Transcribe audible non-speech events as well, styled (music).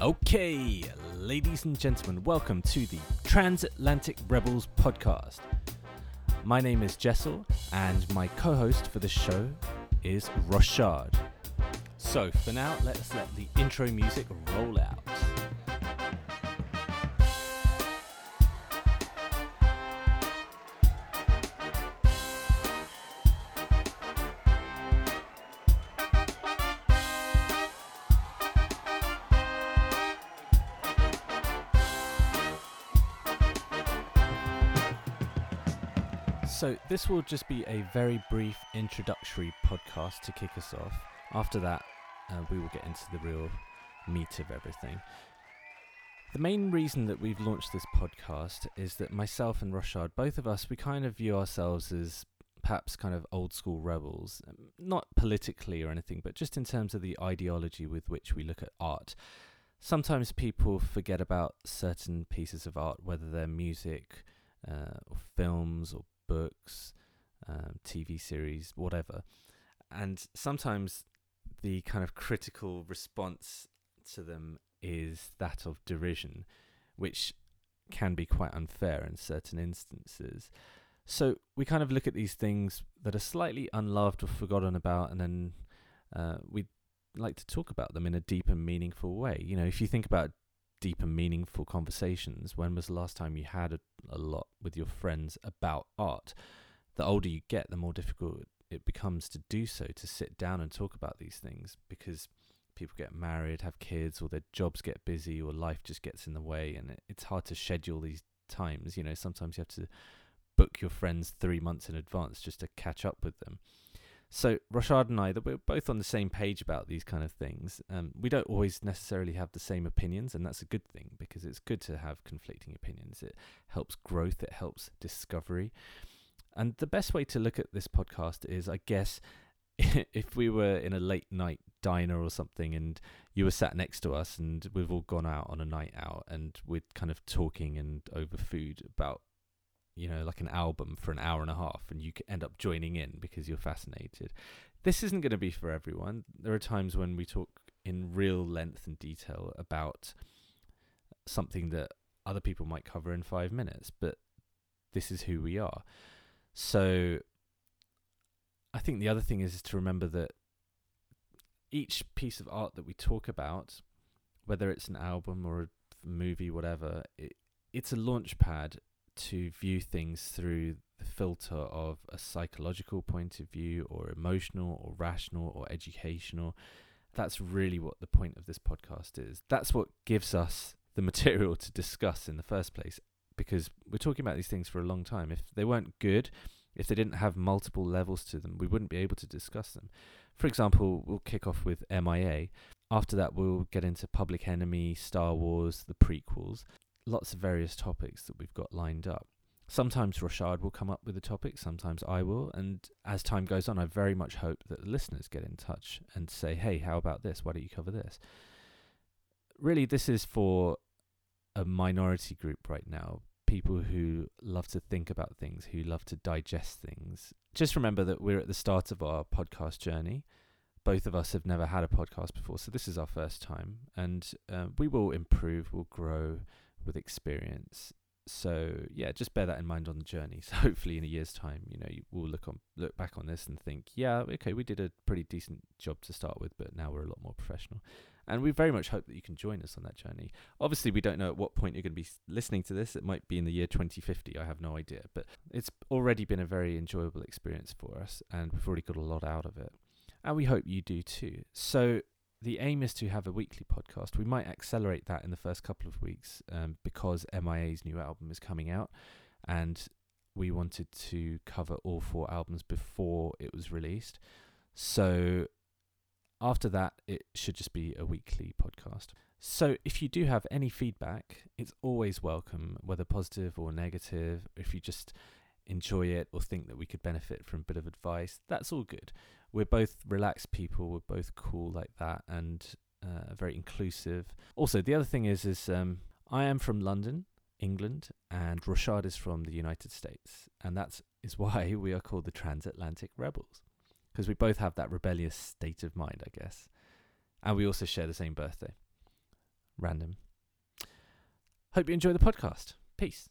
Okay, ladies and gentlemen, welcome to the Transatlantic Rebels podcast. My name is Jesal, and my co host for the show is Rochard. So, for now, let us let the intro music roll out. So, this will just be a very brief introductory podcast to kick us off. After that, uh, we will get into the real meat of everything. The main reason that we've launched this podcast is that myself and Rochard, both of us, we kind of view ourselves as perhaps kind of old school rebels, um, not politically or anything, but just in terms of the ideology with which we look at art. Sometimes people forget about certain pieces of art, whether they're music, uh, or films, or books, um, TV series, whatever. And sometimes the kind of critical response to them is that of derision, which can be quite unfair in certain instances. So we kind of look at these things that are slightly unloved or forgotten about, and then uh, we like to talk about them in a deep and meaningful way. You know, if you think about deep and meaningful conversations, when was the last time you had a, a lot with your friends about art? The older you get, the more difficult it becomes to do so, to sit down and talk about these things because people get married, have kids, or their jobs get busy, or life just gets in the way, and it, it's hard to schedule these times. You know, sometimes you have to book your friends three months in advance just to catch up with them. So Rochard and I, that we're both on the same page about these kind of things. Um, we don't always necessarily have the same opinions, and that's a good thing because it's good to have conflicting opinions. It helps growth, it helps discovery. And the best way to look at this podcast is, I guess, (laughs) if we were in a late night diner or something and you were sat next to us and we've all gone out on a night out and we're kind of talking and over food about you know, like an album for an hour and a half, and you end up joining in because you're fascinated. This isn't going to be for everyone. There are times when we talk in real length and detail about something that other people might cover in five minutes, but this is who we are. So I think the other thing is to remember that each piece of art that we talk about, whether it's an album or a movie, whatever, it, it's a launch pad to view things through the filter of a psychological point of view or emotional or rational or educational. That's really what the point of this podcast is. That's what gives us the material to discuss in the first place because we're talking about these things for a long time. If they weren't good, if they didn't have multiple levels to them, we wouldn't be able to discuss them. For example, we'll kick off with MIA. After that, we'll get into Public Enemy, Star Wars, the prequels lots of various topics that we've got lined up. Sometimes Rochard will come up with a topic, sometimes I will, and as time goes on, I very much hope that the listeners get in touch and say, hey, how about this? Why don't you cover this? Really, this is for a minority group right now people who love to think about things, who love to digest things. Just remember that we're at the start of our podcast journey. Both of us have never had a podcast before, so this is our first time, and uh, we will improve, we'll grow, with experience. So yeah, just bear that in mind on the journey. (laughs) So hopefully in a year's time, you know, you will look on look back on this and think, yeah, okay, we did a pretty decent job to start with, but now we're a lot more professional. And we very much hope that you can join us on that journey. Obviously, we don't know at what point you're going to be listening to this. It might be in the year 2050. I have no idea. But it's already been a very enjoyable experience for us, and we've already got a lot out of it. And we hope you do too. So the aim is to have a weekly podcast. We might accelerate that in the first couple of weeks um, because MIA's new album is coming out, and we wanted to cover all four albums before it was released. So after that, it should just be a weekly podcast. So if you do have any feedback, it's always welcome, whether positive or negative. If you just enjoy it or think that we could benefit from a bit of advice, that's all good we're both relaxed people. We're both cool like that, and uh, very inclusive. Also, the other thing is, is um, I am from London, England, and Rochard is from the United States, and that is why (laughs) we are called the Transatlantic Rebels, because we both have that rebellious state of mind, I guess, and we also share the same birthday. random. Hope you enjoy the podcast. Peace.